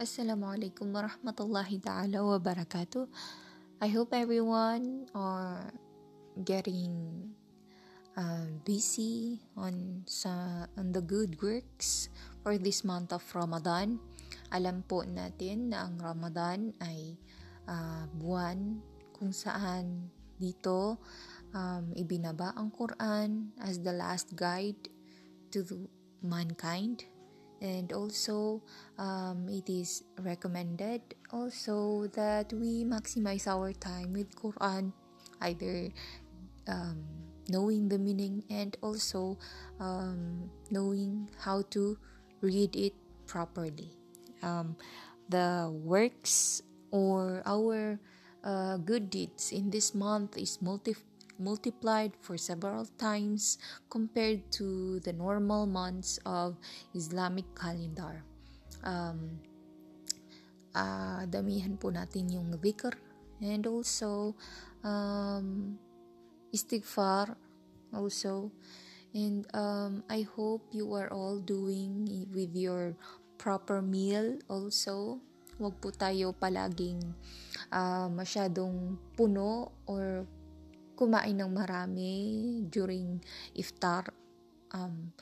Assalamualaikum warahmatullahi ta'ala wa barakatuh. I hope everyone are getting uh, busy on sa on the good works for this month of Ramadan. Alam po natin na ang Ramadan ay uh, buwan kung saan dito um, ibinaba ang Quran as the last guide to mankind and also um, it is recommended also that we maximize our time with quran either um, knowing the meaning and also um, knowing how to read it properly. Um, the works or our uh, good deeds in this month is multi multiplied for several times compared to the normal months of Islamic calendar. Um, uh, damihan po natin yung dhikr. And also um, istighfar also. And um, I hope you are all doing with your proper meal also. Wag po tayo palaging uh, masyadong puno or kumain ng marami during iftar. Um,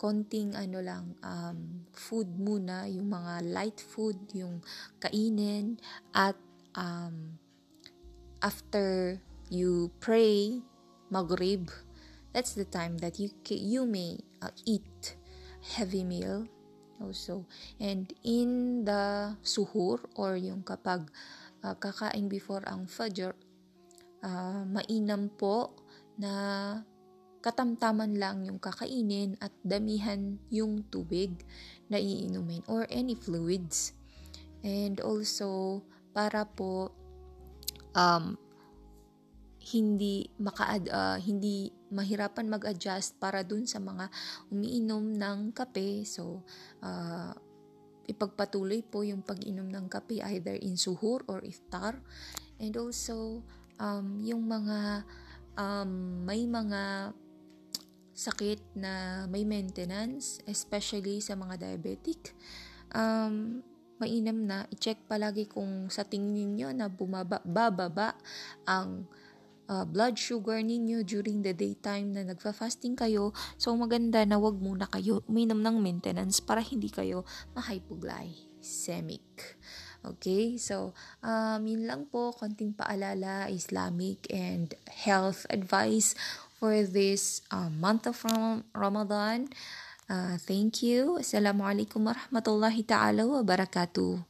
konting ano lang, um, food muna, yung mga light food, yung kainin, at um, after you pray, maghrib, that's the time that you, you may uh, eat heavy meal also. And in the suhur, or yung kapag uh, kakain before ang fajr, uh, mainam po na katamtaman lang yung kakainin at damihan yung tubig na iinumin or any fluids. And also, para po um, hindi maka uh, hindi mahirapan mag-adjust para dun sa mga umiinom ng kape. So, uh, ipagpatuloy po yung pag-inom ng kape either in suhur or iftar. And also, um, yung mga um, may mga sakit na may maintenance, especially sa mga diabetic, um, mainam na i-check palagi kung sa tingin niyo na bumaba, bababa ang uh, blood sugar ninyo during the daytime na nagfa-fasting kayo. So, maganda na wag muna kayo uminom ng maintenance para hindi kayo ma-hypoglycemic. Okay, so um, yun lang po, konting paalala, Islamic and health advice for this um, month of Ram- Ramadan. Uh, thank you. Assalamualaikum warahmatullahi ta'ala wa barakatuh.